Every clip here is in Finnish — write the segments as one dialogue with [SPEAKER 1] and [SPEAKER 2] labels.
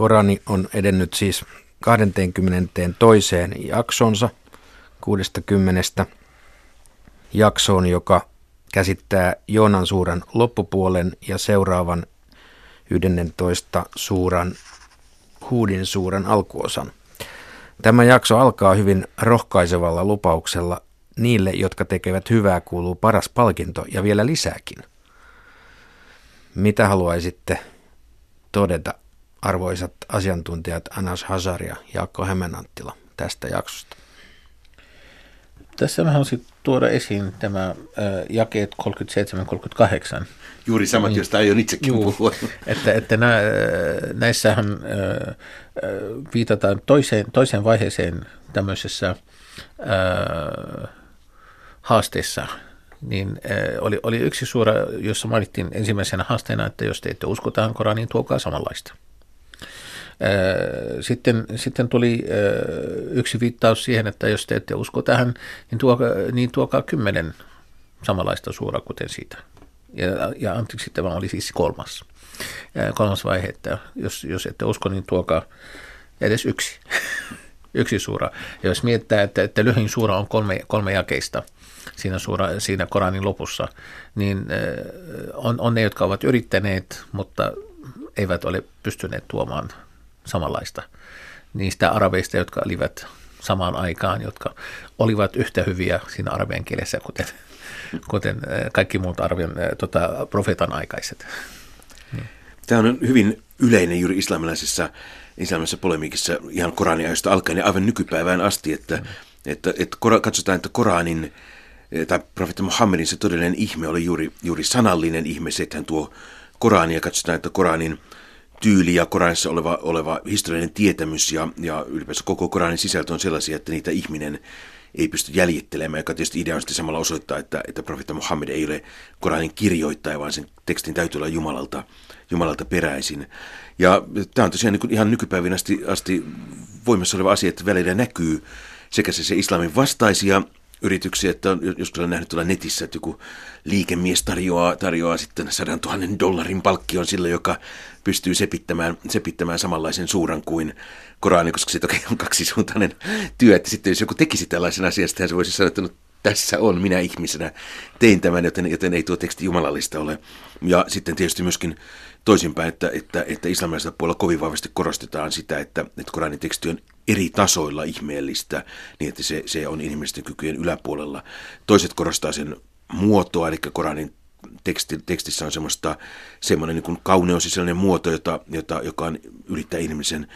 [SPEAKER 1] Korani on edennyt siis 20. toiseen jaksonsa 60 jaksoon, joka käsittää Joonan suuran loppupuolen ja seuraavan 11 suuran Huudin suuren alkuosan. Tämä jakso alkaa hyvin rohkaisevalla lupauksella niille, jotka tekevät hyvää, kuuluu paras palkinto ja vielä lisääkin. Mitä haluaisitte todeta, arvoisat asiantuntijat Anas Hazar ja Jaakko Hämeenanttila tästä jaksosta?
[SPEAKER 2] Tässä mä haluaisin tuoda esiin tämä jakeet 37-38.
[SPEAKER 3] Juuri samat, niin, joista aion itsekin juu, puhua.
[SPEAKER 2] Että, että nä, näissähän äh, viitataan toiseen, toiseen vaiheeseen tämmöisessä äh, haasteessa, niin äh, oli, oli yksi suora, jossa mainittiin ensimmäisenä haasteena, että jos te ette usko tähän Koraniin, tuokaa samanlaista. Sitten, sitten tuli yksi viittaus siihen, että jos te ette usko tähän, niin, tuokaa, niin tuokaa kymmenen samanlaista suora kuten siitä. Ja, ja anteeksi, tämä oli siis kolmas, kolmas vaihe, että jos, jos ette usko, niin tuokaa edes yksi, yksi suura. Ja jos miettää, että, että lyhin suura on kolme, kolme jakeista siinä, suura, siinä Koranin lopussa, niin on, on ne, jotka ovat yrittäneet, mutta eivät ole pystyneet tuomaan samanlaista niistä arabeista, jotka olivat samaan aikaan, jotka olivat yhtä hyviä siinä arabian kielessä, kuten, kuten kaikki muut arabian tota, profeetan aikaiset.
[SPEAKER 3] Tämä on hyvin yleinen juuri islamilaisessa, islamilaisessa polemiikissa ihan Koraniajoista alkaen ja aivan nykypäivään asti, että, mm. että, että, että katsotaan, että Koranin tai profeetta Muhammedin se todellinen ihme oli juuri, juuri sanallinen ihme, se, että hän tuo Korania, katsotaan, että Koranin tyyli ja Koranissa oleva, oleva historiallinen tietämys ja, ja ylipäänsä koko Koranin sisältö on sellaisia, että niitä ihminen ei pysty jäljittelemään, joka tietysti idea on sitten samalla osoittaa, että, että profeetta Muhammed ei ole Koranin kirjoittaja, vaan sen tekstin täytyy olla Jumalalta, Jumalalta peräisin. Ja tämä on tosiaan niin ihan nykypäivän asti, asti voimassa oleva asia, että välillä näkyy sekä se, se islamin vastaisia yrityksiä, että on joskus olen nähnyt tuolla netissä, että joku liikemies tarjoaa, tarjoaa sitten sadan tuhannen dollarin palkkion sille, joka pystyy sepittämään, sepittämään samanlaisen suuran kuin Korani, koska se toki on kaksisuuntainen työ, että sitten jos joku tekisi tällaisen asian, sitten se voisi sanoa, että no, tässä on, minä ihmisenä tein tämän, joten, joten ei tuo teksti jumalallista ole. Ja sitten tietysti myöskin toisinpäin, että, että, että islamilaisella puolella kovin vahvasti korostetaan sitä, että, että Koranin teksti on eri tasoilla ihmeellistä, niin että se, se on inhimillisten kykyjen yläpuolella. Toiset korostaa sen muotoa, eli Koranin teksti, tekstissä on semmoista, semmoinen niin kauneus ja sellainen muoto, jota, jota, joka on ylittää ihmisen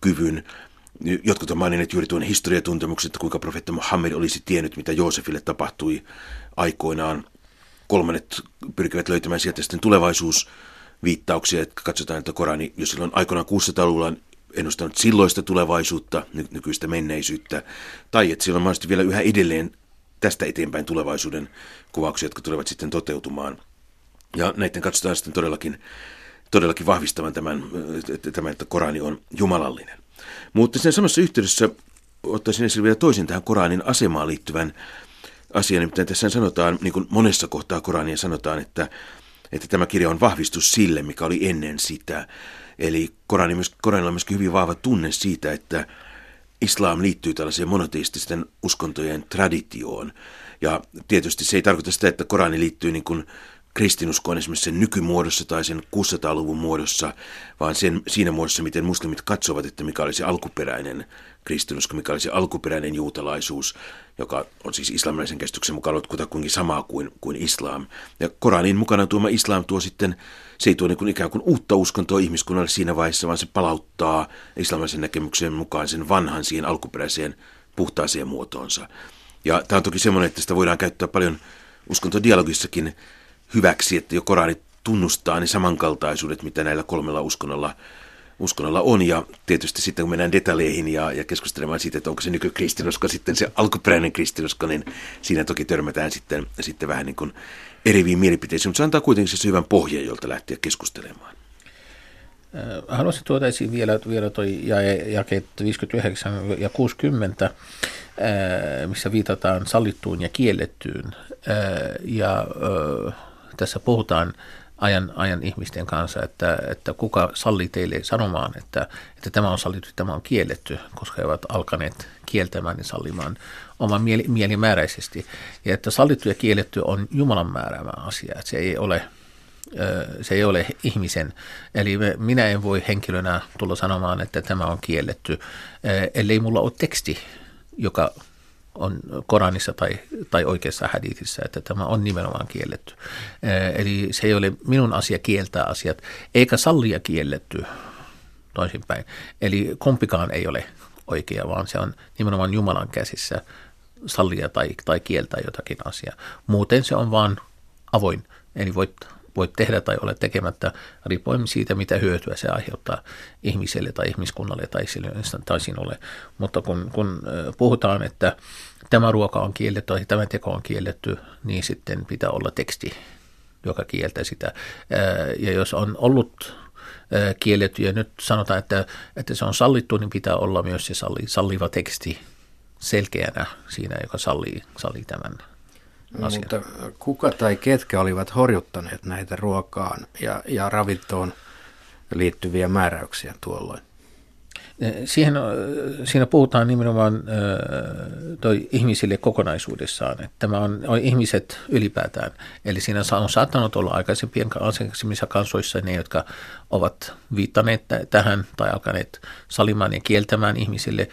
[SPEAKER 3] kyvyn. Jotkut on maininneet juuri tuon historiatuntemuksen, että kuinka profeetta Muhammed olisi tiennyt, mitä Joosefille tapahtui aikoinaan. Kolmannet pyrkivät löytämään sieltä sitten tulevaisuusviittauksia, että katsotaan, että Korani, jos silloin aikoinaan 600-luvulla on ennustanut silloista tulevaisuutta, nykyistä menneisyyttä, tai että siellä on mahdollisesti vielä yhä edelleen tästä eteenpäin tulevaisuuden kuvauksia, jotka tulevat sitten toteutumaan. Ja näiden katsotaan sitten todellakin, todellakin vahvistavan tämän, tämän, että Korani on jumalallinen. Mutta sen samassa yhteydessä ottaisin esille vielä toisen tähän Koranin asemaan liittyvän asian, nimittäin tässä sanotaan, niin kuin monessa kohtaa Korania sanotaan, että, että tämä kirja on vahvistus sille, mikä oli ennen sitä. Eli Korani, Koranilla on myöskin hyvin vahva tunne siitä, että islam liittyy tällaiseen monoteististen uskontojen traditioon. Ja tietysti se ei tarkoita sitä, että Korani liittyy niin kuin kristinuskoon esimerkiksi sen nykymuodossa tai sen 600-luvun muodossa, vaan sen, siinä muodossa, miten muslimit katsovat, että mikä olisi alkuperäinen kristinusko, mikä olisi alkuperäinen juutalaisuus, joka on siis islamilaisen käsityksen mukaan kutakuinkin samaa kuin, kuin islam. Ja Koranin mukana tuoma islam tuo sitten, se ei tuo niin kuin ikään kuin uutta uskontoa ihmiskunnalle siinä vaiheessa, vaan se palauttaa islamilaisen näkemyksen mukaan sen vanhan siihen alkuperäiseen puhtaaseen muotoonsa. Ja tämä on toki semmoinen, että sitä voidaan käyttää paljon uskontodialogissakin hyväksi, että jo Korani tunnustaa ne samankaltaisuudet, mitä näillä kolmella uskonnolla, uskonnolla on. Ja tietysti sitten kun mennään detaljeihin ja, ja keskustelemaan siitä, että onko se nykykristinusko sitten se alkuperäinen kristinusko, niin siinä toki törmätään sitten, sitten vähän niin kuin eriviin mielipiteisiin, mutta se antaa kuitenkin se hyvän pohjan, jolta lähteä keskustelemaan.
[SPEAKER 2] Äh, haluaisin tuoda esiin vielä, vielä toi jakeet 59 ja 60, äh, missä viitataan sallittuun ja kiellettyyn. Äh, ja tässä puhutaan ajan, ajan ihmisten kanssa, että, että kuka salli teille sanomaan, että, että tämä on sallittu, tämä on kielletty, koska he ovat alkaneet kieltämään ja sallimaan oman mieli, mielimääräisesti. Ja että sallittu ja kielletty on Jumalan määräämä asia, että se ei ole se ei ole ihmisen. Eli minä en voi henkilönä tulla sanomaan, että tämä on kielletty, ellei mulla ole teksti, joka on Koranissa tai, tai oikeassa hadithissa, että tämä on nimenomaan kielletty. Eli se ei ole minun asia kieltää asiat, eikä sallia kielletty toisinpäin. Eli kumpikaan ei ole oikea, vaan se on nimenomaan Jumalan käsissä sallia tai, tai kieltää jotakin asiaa. Muuten se on vaan avoin, eli voit voit tehdä tai ole tekemättä, riippuen siitä, mitä hyötyä se aiheuttaa ihmiselle tai ihmiskunnalle tai, sille, tai sinulle. Mutta kun, kun puhutaan, että tämä ruoka on kielletty tai tämä teko on kielletty, niin sitten pitää olla teksti, joka kieltää sitä. Ja jos on ollut kielletty ja nyt sanotaan, että, että se on sallittu, niin pitää olla myös se salli, salliva teksti selkeänä siinä, joka sallii, sallii tämän asia.
[SPEAKER 1] Mutta kuka tai ketkä olivat horjuttaneet näitä ruokaan ja, ja ravintoon liittyviä määräyksiä tuolloin?
[SPEAKER 2] Eh, siihen, siinä puhutaan nimenomaan toi ihmisille kokonaisuudessaan. Että tämä on, on ihmiset ylipäätään. Eli siinä on saattanut olla aikaisempien aikaisemmissa kansoissa ne, jotka ovat viittaneet tähän tai alkaneet salimaan ja kieltämään ihmisille,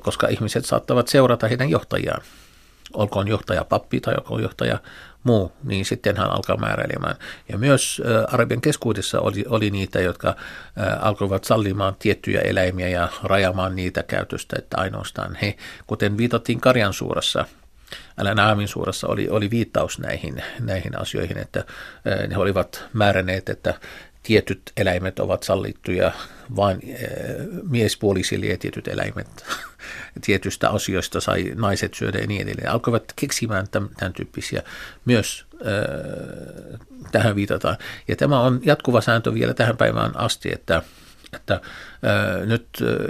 [SPEAKER 2] koska ihmiset saattavat seurata heidän johtajiaan olkoon johtaja pappi tai olkoon johtaja muu, niin sitten hän alkaa määräilemään. Ja myös Arabian keskuudessa oli, oli niitä, jotka alkoivat sallimaan tiettyjä eläimiä ja rajamaan niitä käytöstä, että ainoastaan he, kuten viitattiin Karjan suurassa, Älä Naamin suurassa oli, oli viittaus näihin, näihin asioihin, että ne olivat määränneet, että tietyt eläimet ovat sallittuja vain miespuolisille ja tietyt eläimet tietystä asioista sai naiset syödä ja niin edelleen. Alkoivat keksimään tämän, tämän tyyppisiä myös äh, tähän viitataan. Ja tämä on jatkuva sääntö vielä tähän päivään asti, että että äh, nyt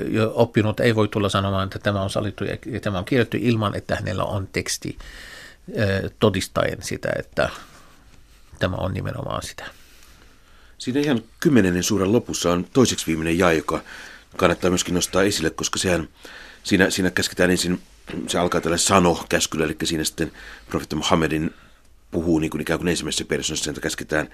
[SPEAKER 2] jo oppinut ei voi tulla sanomaan, että tämä on sallittu ja tämä on kirjoittu ilman, että hänellä on teksti todistaen sitä, että tämä on nimenomaan sitä.
[SPEAKER 3] Siinä ihan kymmenennen suuren lopussa on toiseksi viimeinen jae, joka kannattaa myöskin nostaa esille, koska sehän, siinä, siinä käsketään ensin, se alkaa tällä sano-käskyllä, eli siinä sitten profeetta Muhammedin puhuu niin kuin ikään kuin ensimmäisessä persoonassa, että käsketään,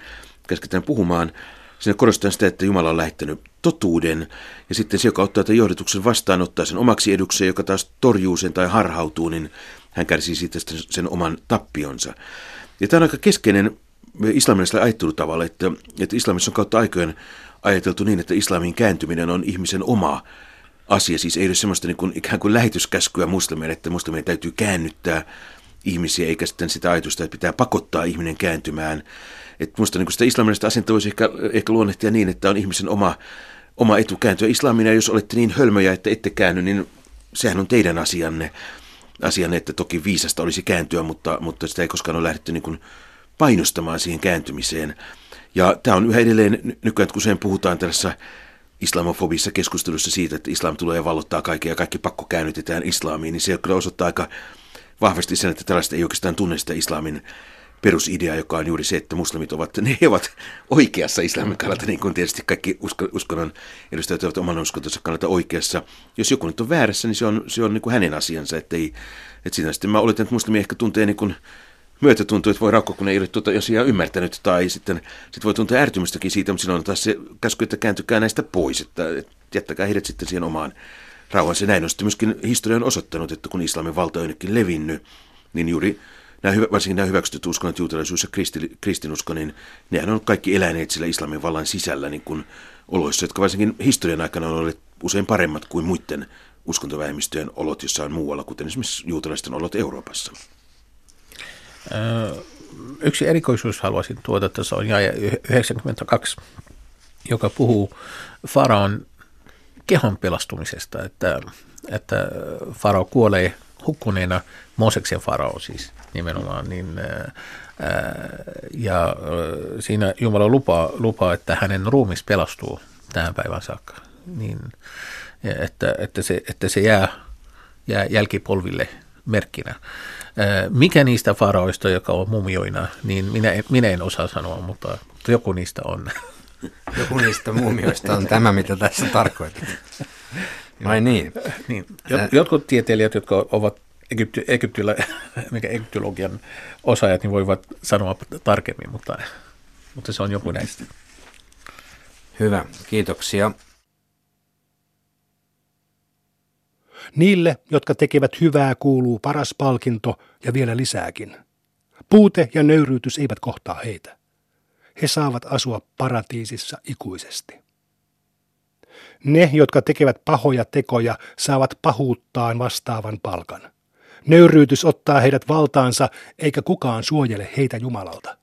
[SPEAKER 3] käsketään puhumaan. Siinä korostetaan sitä, että Jumala on lähettänyt totuuden, ja sitten se, joka ottaa tämän johdatuksen vastaan, ottaa sen omaksi edukseen, joka taas torjuu sen tai harhautuu, niin hän kärsii siitä sen oman tappionsa. Ja tämä on aika keskeinen islamilaisella ajattelutavalla, että, että islamissa on kautta aikojen ajateltu niin, että islamin kääntyminen on ihmisen oma asia. Siis ei ole semmoista niin kuin, ikään kuin lähetyskäskyä muslimien, että muslimien täytyy käännyttää ihmisiä, eikä sitten sitä ajatusta, että pitää pakottaa ihminen kääntymään. Että minusta niin sitä islamilaista asentoa voisi ehkä, ehkä luonnehtia niin, että on ihmisen oma, oma etu kääntyä islamina. Jos olette niin hölmöjä, että ette käänny, niin sehän on teidän asianne. Asianne, että toki viisasta olisi kääntyä, mutta, mutta sitä ei koskaan ole lähdetty niin kuin painostamaan siihen kääntymiseen. Ja tämä on yhä edelleen nykyään, kun usein puhutaan tässä islamofobissa keskustelussa siitä, että islam tulee ja vallottaa kaikkea ja kaikki pakko käännytetään islamiin, niin se kyllä osoittaa aika vahvasti sen, että tällaista ei oikeastaan tunne sitä islamin perusidea, joka on juuri se, että muslimit ovat, ne ovat oikeassa islamin kannalta, niin kuin tietysti kaikki usko, uskonnon edustajat ovat oman uskontonsa kannalta oikeassa. Jos joku nyt on väärässä, niin se on, se on niin kuin hänen asiansa, että, ei, että siinä sitten mä oletan, että muslimi ehkä tuntee niin kuin myötätunto, että voi raukko, kun ei ole tuota asiaa ymmärtänyt, tai sitten sit voi tuntea ärtymystäkin siitä, mutta silloin on taas se käsky, että kääntykää näistä pois, että, että jättäkää heidät sitten siihen omaan rauhansa. Näin on sitten myöskin historian osoittanut, että kun islamin valta on jonnekin levinnyt, niin juuri nämä, varsinkin nämä hyväksytyt uskonnot, juutalaisuus ja kristi, kristinusko, niin nehän on kaikki eläneet sillä islamin vallan sisällä niin kuin oloissa, jotka varsinkin historian aikana on olleet usein paremmat kuin muiden uskontovähemmistöjen olot jossain muualla, kuten esimerkiksi juutalaisten olot Euroopassa.
[SPEAKER 2] Yksi erikoisuus haluaisin tuoda tässä on jae 92, joka puhuu faraon kehon pelastumisesta, että, että farao kuolee hukkuneena, Mooseksen farao siis nimenomaan, niin, ja siinä Jumala lupaa, lupaa, että hänen ruumis pelastuu tähän päivään saakka, niin, että, että, se, että se jää, jää jälkipolville merkkinä. Mikä niistä faraoista, joka on mumioina, niin minä, minä en osaa sanoa, mutta, mutta joku niistä on.
[SPEAKER 1] Joku niistä muumioista on tämä, mitä tässä tarkoitat. Vai niin?
[SPEAKER 2] niin. Jotkut tieteilijät, jotka ovat Egypty, egyptylä, mikä egyptologian osaajat, niin voivat sanoa tarkemmin, mutta, mutta se on joku näistä.
[SPEAKER 1] Hyvä, kiitoksia.
[SPEAKER 4] Niille, jotka tekevät hyvää, kuuluu paras palkinto ja vielä lisääkin. Puute ja nöyryytys eivät kohtaa heitä. He saavat asua paratiisissa ikuisesti. Ne, jotka tekevät pahoja tekoja, saavat pahuuttaan vastaavan palkan. Nöyryytys ottaa heidät valtaansa, eikä kukaan suojele heitä Jumalalta.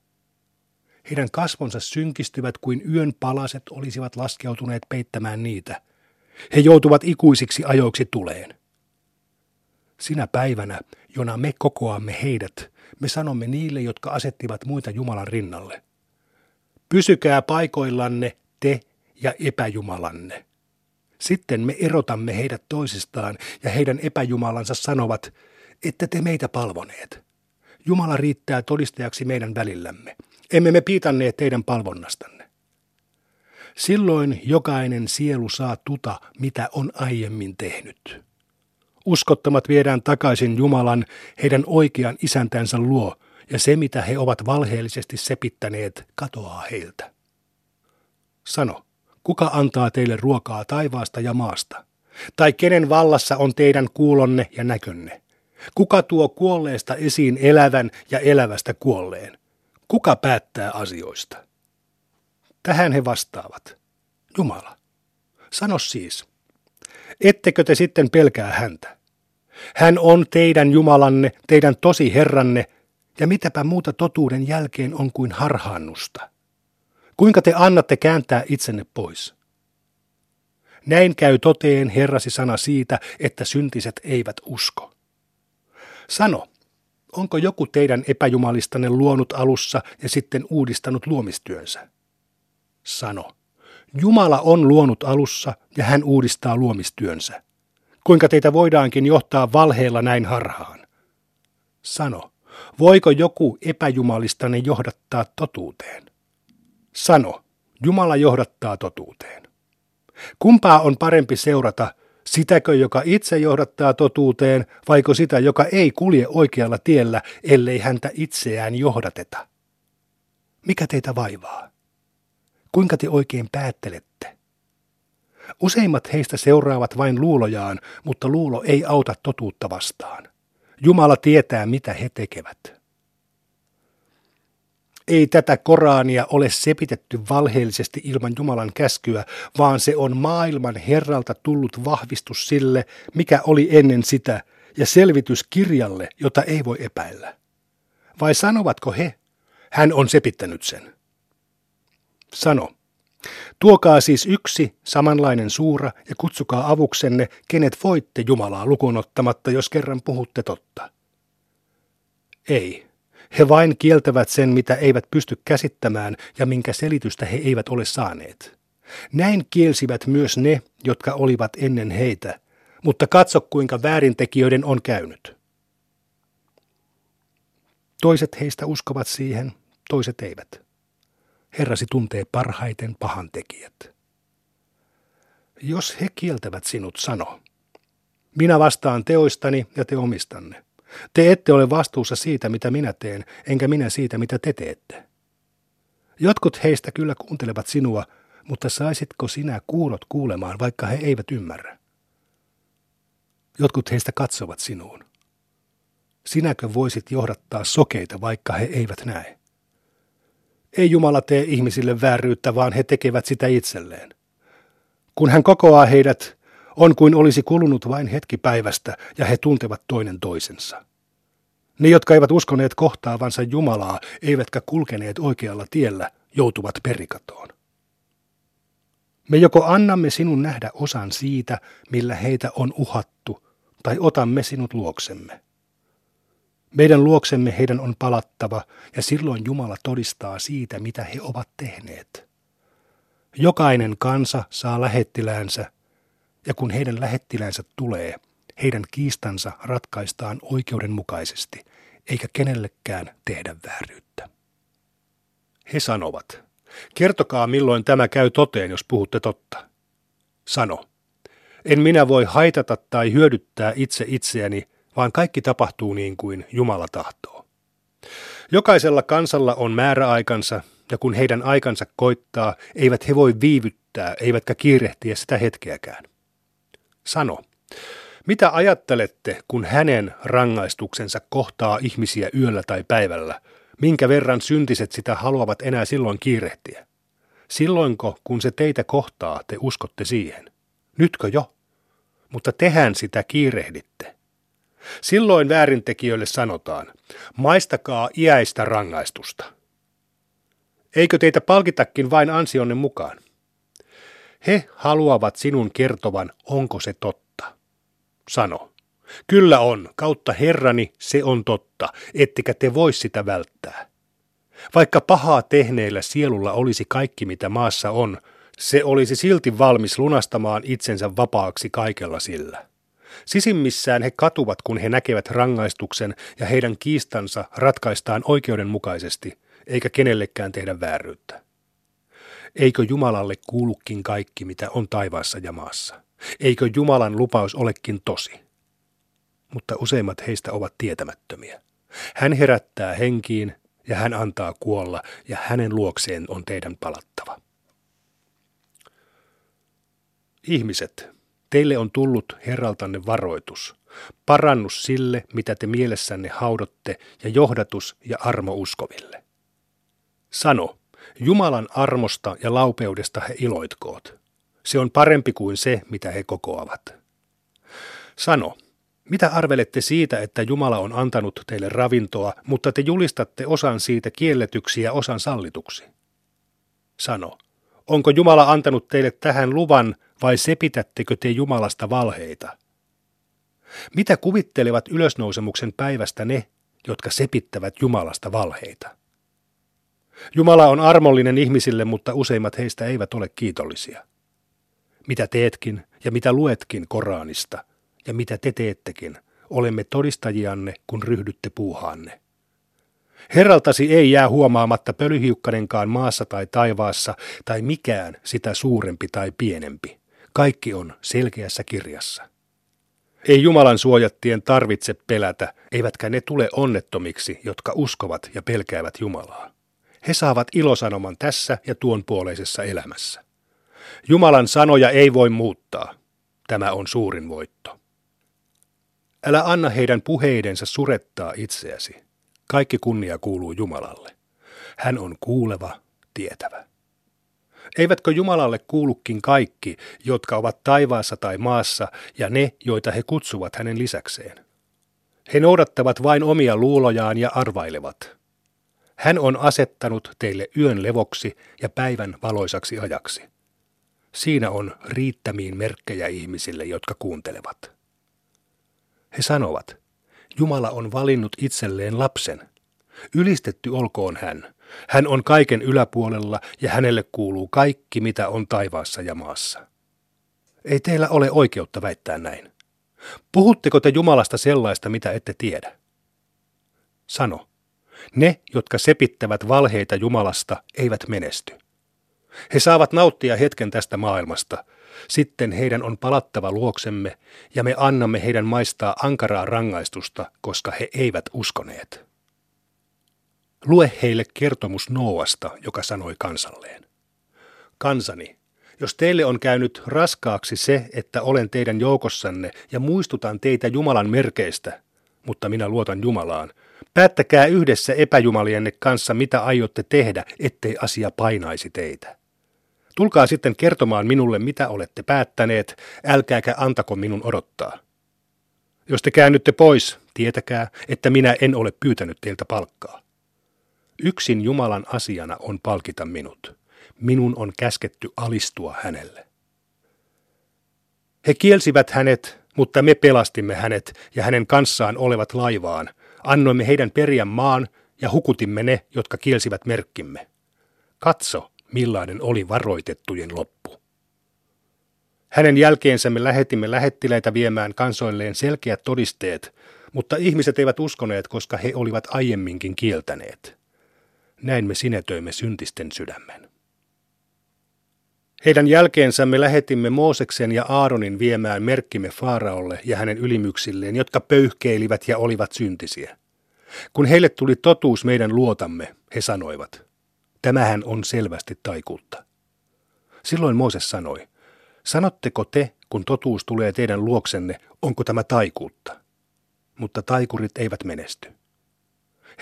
[SPEAKER 4] Heidän kasvonsa synkistyvät kuin yön palaset olisivat laskeutuneet peittämään niitä. He joutuvat ikuisiksi ajoiksi tuleen. Sinä päivänä, jona me kokoamme heidät, me sanomme niille, jotka asettivat muita Jumalan rinnalle. Pysykää paikoillanne te ja epäjumalanne. Sitten me erotamme heidät toisistaan ja heidän epäjumalansa sanovat, että te meitä palvoneet. Jumala riittää todistajaksi meidän välillämme. Emme me piitanneet teidän palvonnastanne. Silloin jokainen sielu saa tuta, mitä on aiemmin tehnyt. Uskottomat viedään takaisin Jumalan, heidän oikean isäntänsä luo, ja se, mitä he ovat valheellisesti sepittäneet, katoaa heiltä. Sano, kuka antaa teille ruokaa taivaasta ja maasta? Tai kenen vallassa on teidän kuulonne ja näkönne? Kuka tuo kuolleesta esiin elävän ja elävästä kuolleen? Kuka päättää asioista? Tähän he vastaavat. Jumala. Sano siis, ettekö te sitten pelkää häntä? Hän on teidän Jumalanne, teidän tosi Herranne, ja mitäpä muuta totuuden jälkeen on kuin harhaannusta. Kuinka te annatte kääntää itsenne pois? Näin käy toteen Herrasi sana siitä, että syntiset eivät usko. Sano, onko joku teidän epäjumalistanne luonut alussa ja sitten uudistanut luomistyönsä? Sano, Jumala on luonut alussa ja hän uudistaa luomistyönsä. Kuinka teitä voidaankin johtaa valheella näin harhaan? Sano, voiko joku epäjumalistanne johdattaa totuuteen? Sano, Jumala johdattaa totuuteen. Kumpaa on parempi seurata, sitäkö, joka itse johdattaa totuuteen, vaiko sitä, joka ei kulje oikealla tiellä, ellei häntä itseään johdateta? Mikä teitä vaivaa? Kuinka te oikein päättelette? Useimmat heistä seuraavat vain luulojaan, mutta luulo ei auta totuutta vastaan. Jumala tietää, mitä he tekevät. Ei tätä Korania ole sepitetty valheellisesti ilman Jumalan käskyä, vaan se on maailman Herralta tullut vahvistus sille, mikä oli ennen sitä, ja selvitys kirjalle, jota ei voi epäillä. Vai sanovatko he, hän on sepittänyt sen? Sano, tuokaa siis yksi samanlainen suura ja kutsukaa avuksenne, kenet voitte Jumalaa lukunottamatta, jos kerran puhutte totta. Ei, he vain kieltävät sen, mitä eivät pysty käsittämään ja minkä selitystä he eivät ole saaneet. Näin kielsivät myös ne, jotka olivat ennen heitä, mutta katso kuinka väärintekijöiden on käynyt. Toiset heistä uskovat siihen, toiset eivät. Herrasi tuntee parhaiten pahantekijät. Jos he kieltävät sinut, sano. Minä vastaan teoistani ja te omistanne. Te ette ole vastuussa siitä, mitä minä teen, enkä minä siitä, mitä te teette. Jotkut heistä kyllä kuuntelevat sinua, mutta saisitko sinä kuulot kuulemaan, vaikka he eivät ymmärrä? Jotkut heistä katsovat sinuun. Sinäkö voisit johdattaa sokeita, vaikka he eivät näe? Ei Jumala tee ihmisille vääryyttä, vaan he tekevät sitä itselleen. Kun hän kokoaa heidät, on kuin olisi kulunut vain hetki päivästä ja he tuntevat toinen toisensa. Ne, jotka eivät uskoneet kohtaavansa Jumalaa, eivätkä kulkeneet oikealla tiellä, joutuvat perikatoon. Me joko annamme sinun nähdä osan siitä, millä heitä on uhattu, tai otamme sinut luoksemme. Meidän luoksemme heidän on palattava, ja silloin Jumala todistaa siitä, mitä he ovat tehneet. Jokainen kansa saa lähettiläänsä, ja kun heidän lähettilänsä tulee, heidän kiistansa ratkaistaan oikeudenmukaisesti, eikä kenellekään tehdä vääryyttä. He sanovat, kertokaa milloin tämä käy toteen, jos puhutte totta. Sano, en minä voi haitata tai hyödyttää itse itseäni, vaan kaikki tapahtuu niin kuin Jumala tahtoo. Jokaisella kansalla on määräaikansa, ja kun heidän aikansa koittaa, eivät he voi viivyttää, eivätkä kiirehtiä sitä hetkeäkään. Sano, mitä ajattelette, kun hänen rangaistuksensa kohtaa ihmisiä yöllä tai päivällä? Minkä verran syntiset sitä haluavat enää silloin kiirehtiä? Silloinko, kun se teitä kohtaa, te uskotte siihen? Nytkö jo? Mutta tehän sitä kiirehditte. Silloin väärintekijöille sanotaan, maistakaa iäistä rangaistusta. Eikö teitä palkitakin vain ansionne mukaan? He haluavat sinun kertovan, onko se totta. Sano. Kyllä on, kautta Herrani se on totta, ettekä te voi sitä välttää. Vaikka pahaa tehneillä sielulla olisi kaikki mitä maassa on, se olisi silti valmis lunastamaan itsensä vapaaksi kaikella sillä. Sisimmissään he katuvat, kun he näkevät rangaistuksen ja heidän kiistansa ratkaistaan oikeudenmukaisesti, eikä kenellekään tehdä vääryyttä. Eikö Jumalalle kuulukin kaikki, mitä on taivaassa ja maassa? Eikö Jumalan lupaus olekin tosi? Mutta useimmat heistä ovat tietämättömiä. Hän herättää henkiin ja hän antaa kuolla ja hänen luokseen on teidän palattava. Ihmiset, teille on tullut Herraltanne varoitus, parannus sille, mitä te mielessänne haudotte, ja johdatus ja armo uskoville. Sano, Jumalan armosta ja laupeudesta he iloitkoot. Se on parempi kuin se, mitä he kokoavat. Sano, mitä arvelette siitä, että Jumala on antanut teille ravintoa, mutta te julistatte osan siitä kielletyksi ja osan sallituksi? Sano, onko Jumala antanut teille tähän luvan vai sepitättekö te Jumalasta valheita? Mitä kuvittelevat ylösnousemuksen päivästä ne, jotka sepittävät Jumalasta valheita? Jumala on armollinen ihmisille, mutta useimmat heistä eivät ole kiitollisia. Mitä teetkin ja mitä luetkin Koranista ja mitä te teettekin, olemme todistajianne, kun ryhdytte puuhaanne. Herraltasi ei jää huomaamatta pölyhiukkanenkaan maassa tai taivaassa tai mikään sitä suurempi tai pienempi. Kaikki on selkeässä kirjassa. Ei Jumalan suojattien tarvitse pelätä, eivätkä ne tule onnettomiksi, jotka uskovat ja pelkäävät Jumalaa. He saavat ilosanoman tässä ja tuon puoleisessa elämässä. Jumalan sanoja ei voi muuttaa. Tämä on suurin voitto. Älä anna heidän puheidensa surettaa itseäsi. Kaikki kunnia kuuluu Jumalalle. Hän on kuuleva, tietävä. Eivätkö Jumalalle kuulukin kaikki, jotka ovat taivaassa tai maassa, ja ne, joita he kutsuvat hänen lisäkseen? He noudattavat vain omia luulojaan ja arvailevat. Hän on asettanut teille yön levoksi ja päivän valoisaksi ajaksi. Siinä on riittämiin merkkejä ihmisille, jotka kuuntelevat. He sanovat, Jumala on valinnut itselleen lapsen. Ylistetty olkoon hän. Hän on kaiken yläpuolella ja hänelle kuuluu kaikki, mitä on taivaassa ja maassa. Ei teillä ole oikeutta väittää näin. Puhutteko te Jumalasta sellaista, mitä ette tiedä? Sano, ne, jotka sepittävät valheita Jumalasta, eivät menesty. He saavat nauttia hetken tästä maailmasta. Sitten heidän on palattava luoksemme, ja me annamme heidän maistaa ankaraa rangaistusta, koska he eivät uskoneet. Lue heille kertomus Noasta, joka sanoi kansalleen. Kansani, jos teille on käynyt raskaaksi se, että olen teidän joukossanne ja muistutan teitä Jumalan merkeistä, mutta minä luotan Jumalaan, Päättäkää yhdessä epäjumalienne kanssa, mitä aiotte tehdä, ettei asia painaisi teitä. Tulkaa sitten kertomaan minulle, mitä olette päättäneet, älkääkä antako minun odottaa. Jos te käännytte pois, tietäkää, että minä en ole pyytänyt teiltä palkkaa. Yksin Jumalan asiana on palkita minut. Minun on käsketty alistua hänelle. He kielsivät hänet, mutta me pelastimme hänet ja hänen kanssaan olevat laivaan – Annoimme heidän periän maan ja hukutimme ne, jotka kielsivät merkkimme. Katso, millainen oli varoitettujen loppu. Hänen jälkeensä me lähetimme lähettiläitä viemään kansoilleen selkeät todisteet, mutta ihmiset eivät uskoneet, koska he olivat aiemminkin kieltäneet. Näin me sinetöimme syntisten sydämen. Heidän jälkeensä me lähetimme Mooseksen ja Aaronin viemään merkkimme Faaraolle ja hänen ylimyksilleen, jotka pöyhkeilivät ja olivat syntisiä. Kun heille tuli totuus meidän luotamme, he sanoivat, tämähän on selvästi taikuutta. Silloin Mooses sanoi, sanotteko te, kun totuus tulee teidän luoksenne, onko tämä taikuutta? Mutta taikurit eivät menesty.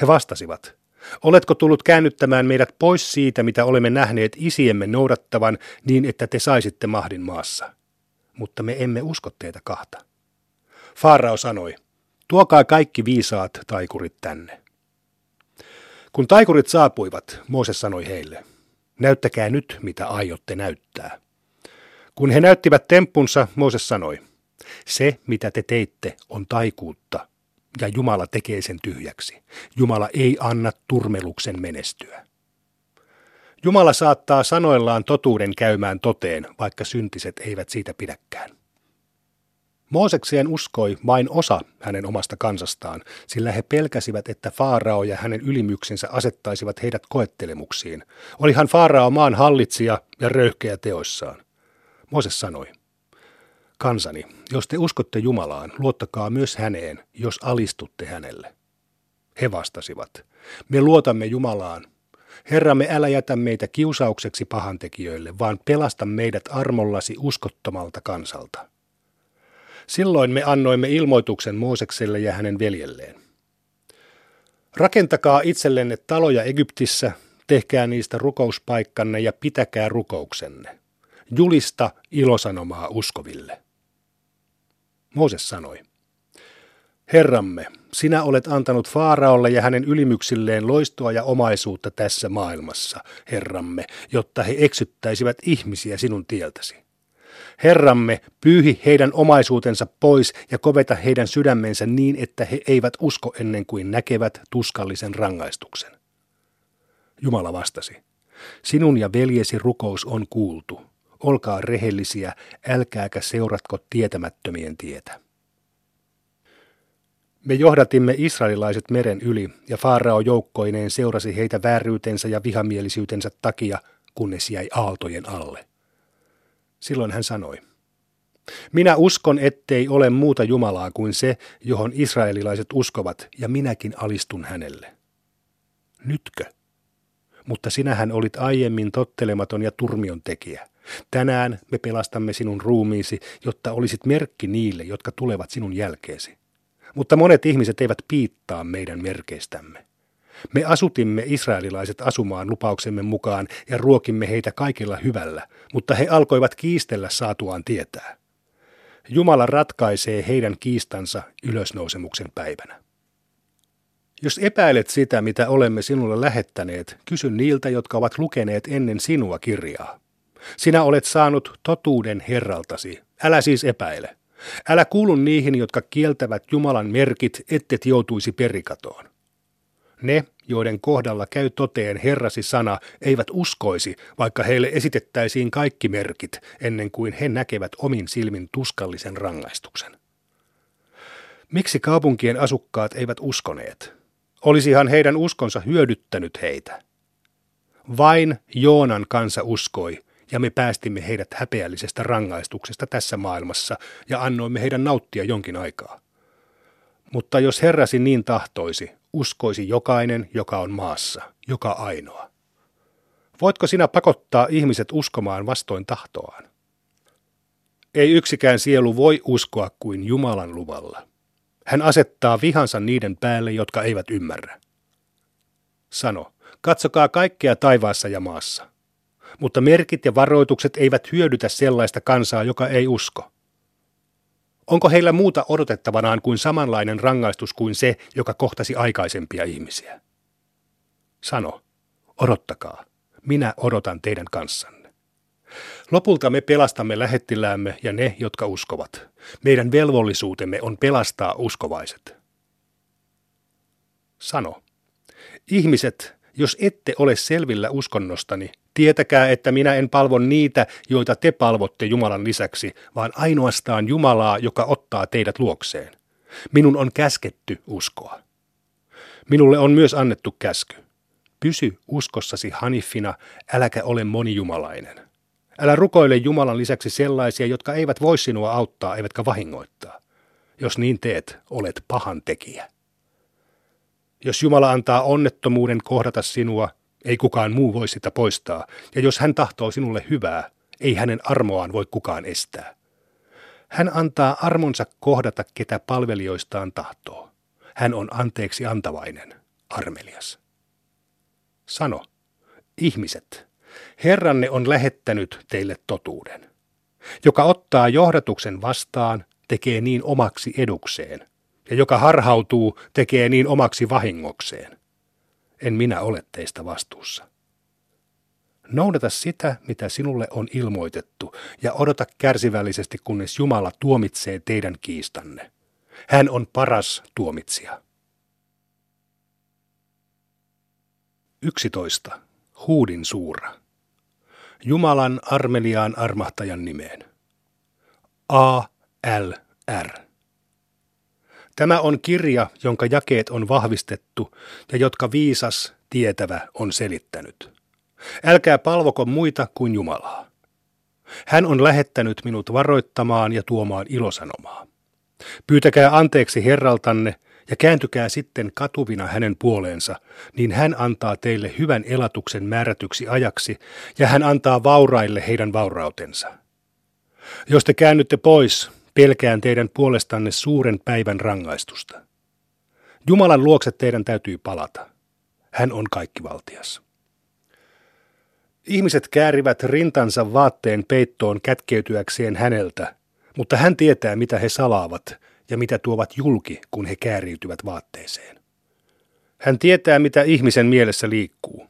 [SPEAKER 4] He vastasivat, Oletko tullut käännyttämään meidät pois siitä, mitä olemme nähneet isiemme noudattavan, niin että te saisitte mahdin maassa? Mutta me emme usko teitä kahta. Faarao sanoi, tuokaa kaikki viisaat taikurit tänne. Kun taikurit saapuivat, Mooses sanoi heille, näyttäkää nyt, mitä aiotte näyttää. Kun he näyttivät temppunsa, Mooses sanoi, se, mitä te teitte, on taikuutta, ja Jumala tekee sen tyhjäksi. Jumala ei anna turmeluksen menestyä. Jumala saattaa sanoillaan totuuden käymään toteen, vaikka syntiset eivät siitä pidäkään. Moosekseen uskoi vain osa hänen omasta kansastaan, sillä he pelkäsivät, että Faarao ja hänen ylimyksensä asettaisivat heidät koettelemuksiin. Olihan Faarao maan hallitsija ja röyhkeä teoissaan. Mooses sanoi, Kansani, jos te uskotte Jumalaan, luottakaa myös häneen, jos alistutte hänelle. He vastasivat, me luotamme Jumalaan. Herramme, älä jätä meitä kiusaukseksi pahantekijöille, vaan pelasta meidät armollasi uskottomalta kansalta. Silloin me annoimme ilmoituksen Moosekselle ja hänen veljelleen. Rakentakaa itsellenne taloja Egyptissä, tehkää niistä rukouspaikkanne ja pitäkää rukouksenne. Julista ilosanomaa uskoville. Mooses sanoi, Herramme, sinä olet antanut Faaraolle ja hänen ylimyksilleen loistoa ja omaisuutta tässä maailmassa, Herramme, jotta he eksyttäisivät ihmisiä sinun tieltäsi. Herramme, pyyhi heidän omaisuutensa pois ja koveta heidän sydämensä niin, että he eivät usko ennen kuin näkevät tuskallisen rangaistuksen. Jumala vastasi, sinun ja veljesi rukous on kuultu olkaa rehellisiä, älkääkä seuratko tietämättömien tietä. Me johdatimme israelilaiset meren yli, ja Faarao joukkoineen seurasi heitä vääryytensä ja vihamielisyytensä takia, kunnes jäi aaltojen alle. Silloin hän sanoi, minä uskon, ettei ole muuta Jumalaa kuin se, johon israelilaiset uskovat, ja minäkin alistun hänelle. Nytkö? Mutta sinähän olit aiemmin tottelematon ja turmion tekijä. Tänään me pelastamme sinun ruumiisi, jotta olisit merkki niille, jotka tulevat sinun jälkeesi. Mutta monet ihmiset eivät piittaa meidän merkeistämme. Me asutimme israelilaiset asumaan lupauksemme mukaan ja ruokimme heitä kaikilla hyvällä, mutta he alkoivat kiistellä saatuaan tietää. Jumala ratkaisee heidän kiistansa ylösnousemuksen päivänä. Jos epäilet sitä, mitä olemme sinulle lähettäneet, kysy niiltä, jotka ovat lukeneet ennen sinua kirjaa. Sinä olet saanut totuuden Herraltasi, älä siis epäile. Älä kuulu niihin, jotka kieltävät Jumalan merkit, ettet joutuisi perikatoon. Ne, joiden kohdalla käy toteen Herrasi sana, eivät uskoisi, vaikka heille esitettäisiin kaikki merkit, ennen kuin he näkevät omin silmin tuskallisen rangaistuksen. Miksi kaupunkien asukkaat eivät uskoneet? Olisihan heidän uskonsa hyödyttänyt heitä. Vain Joonan kansa uskoi, ja me päästimme heidät häpeällisestä rangaistuksesta tässä maailmassa ja annoimme heidän nauttia jonkin aikaa. Mutta jos Herrasi niin tahtoisi, uskoisi jokainen, joka on maassa, joka ainoa. Voitko sinä pakottaa ihmiset uskomaan vastoin tahtoaan? Ei yksikään sielu voi uskoa kuin Jumalan luvalla. Hän asettaa vihansa niiden päälle, jotka eivät ymmärrä. Sano, katsokaa kaikkea taivaassa ja maassa mutta merkit ja varoitukset eivät hyödytä sellaista kansaa, joka ei usko. Onko heillä muuta odotettavanaan kuin samanlainen rangaistus kuin se, joka kohtasi aikaisempia ihmisiä? Sano, odottakaa, minä odotan teidän kanssanne. Lopulta me pelastamme lähettiläämme ja ne, jotka uskovat. Meidän velvollisuutemme on pelastaa uskovaiset. Sano, ihmiset, Jos ette ole selvillä uskonnostani, tietäkää, että minä en palvo niitä, joita te palvotte Jumalan lisäksi, vaan ainoastaan Jumalaa, joka ottaa teidät luokseen. Minun on käsketty uskoa. Minulle on myös annettu käsky. Pysy uskossasi Hanifina, äläkä ole monijumalainen. Älä rukoile Jumalan lisäksi sellaisia, jotka eivät voi sinua auttaa eivätkä vahingoittaa. Jos niin teet, olet pahan tekijä. Jos Jumala antaa onnettomuuden kohdata sinua, ei kukaan muu voi sitä poistaa, ja jos hän tahtoo sinulle hyvää, ei hänen armoaan voi kukaan estää. Hän antaa armonsa kohdata, ketä palvelijoistaan tahtoo. Hän on anteeksi antavainen, armelias. Sano, ihmiset, Herranne on lähettänyt teille totuuden. Joka ottaa johdatuksen vastaan, tekee niin omaksi edukseen, ja joka harhautuu, tekee niin omaksi vahingokseen. En minä ole teistä vastuussa. Noudata sitä, mitä sinulle on ilmoitettu, ja odota kärsivällisesti, kunnes Jumala tuomitsee teidän kiistanne. Hän on paras tuomitsija. 11. Huudin suura. Jumalan armeliaan armahtajan nimeen. A. L. R. Tämä on kirja, jonka jakeet on vahvistettu ja jotka viisas, tietävä on selittänyt. Älkää palvoko muita kuin Jumalaa. Hän on lähettänyt minut varoittamaan ja tuomaan ilosanomaa. Pyytäkää anteeksi Herraltanne ja kääntykää sitten katuvina hänen puoleensa, niin hän antaa teille hyvän elatuksen määrätyksi ajaksi, ja hän antaa vauraille heidän vaurautensa. Jos te käännytte pois, pelkään teidän puolestanne suuren päivän rangaistusta. Jumalan luokse teidän täytyy palata. Hän on kaikkivaltias. Ihmiset käärivät rintansa vaatteen peittoon kätkeytyäkseen häneltä, mutta hän tietää, mitä he salaavat ja mitä tuovat julki, kun he kääriytyvät vaatteeseen. Hän tietää, mitä ihmisen mielessä liikkuu.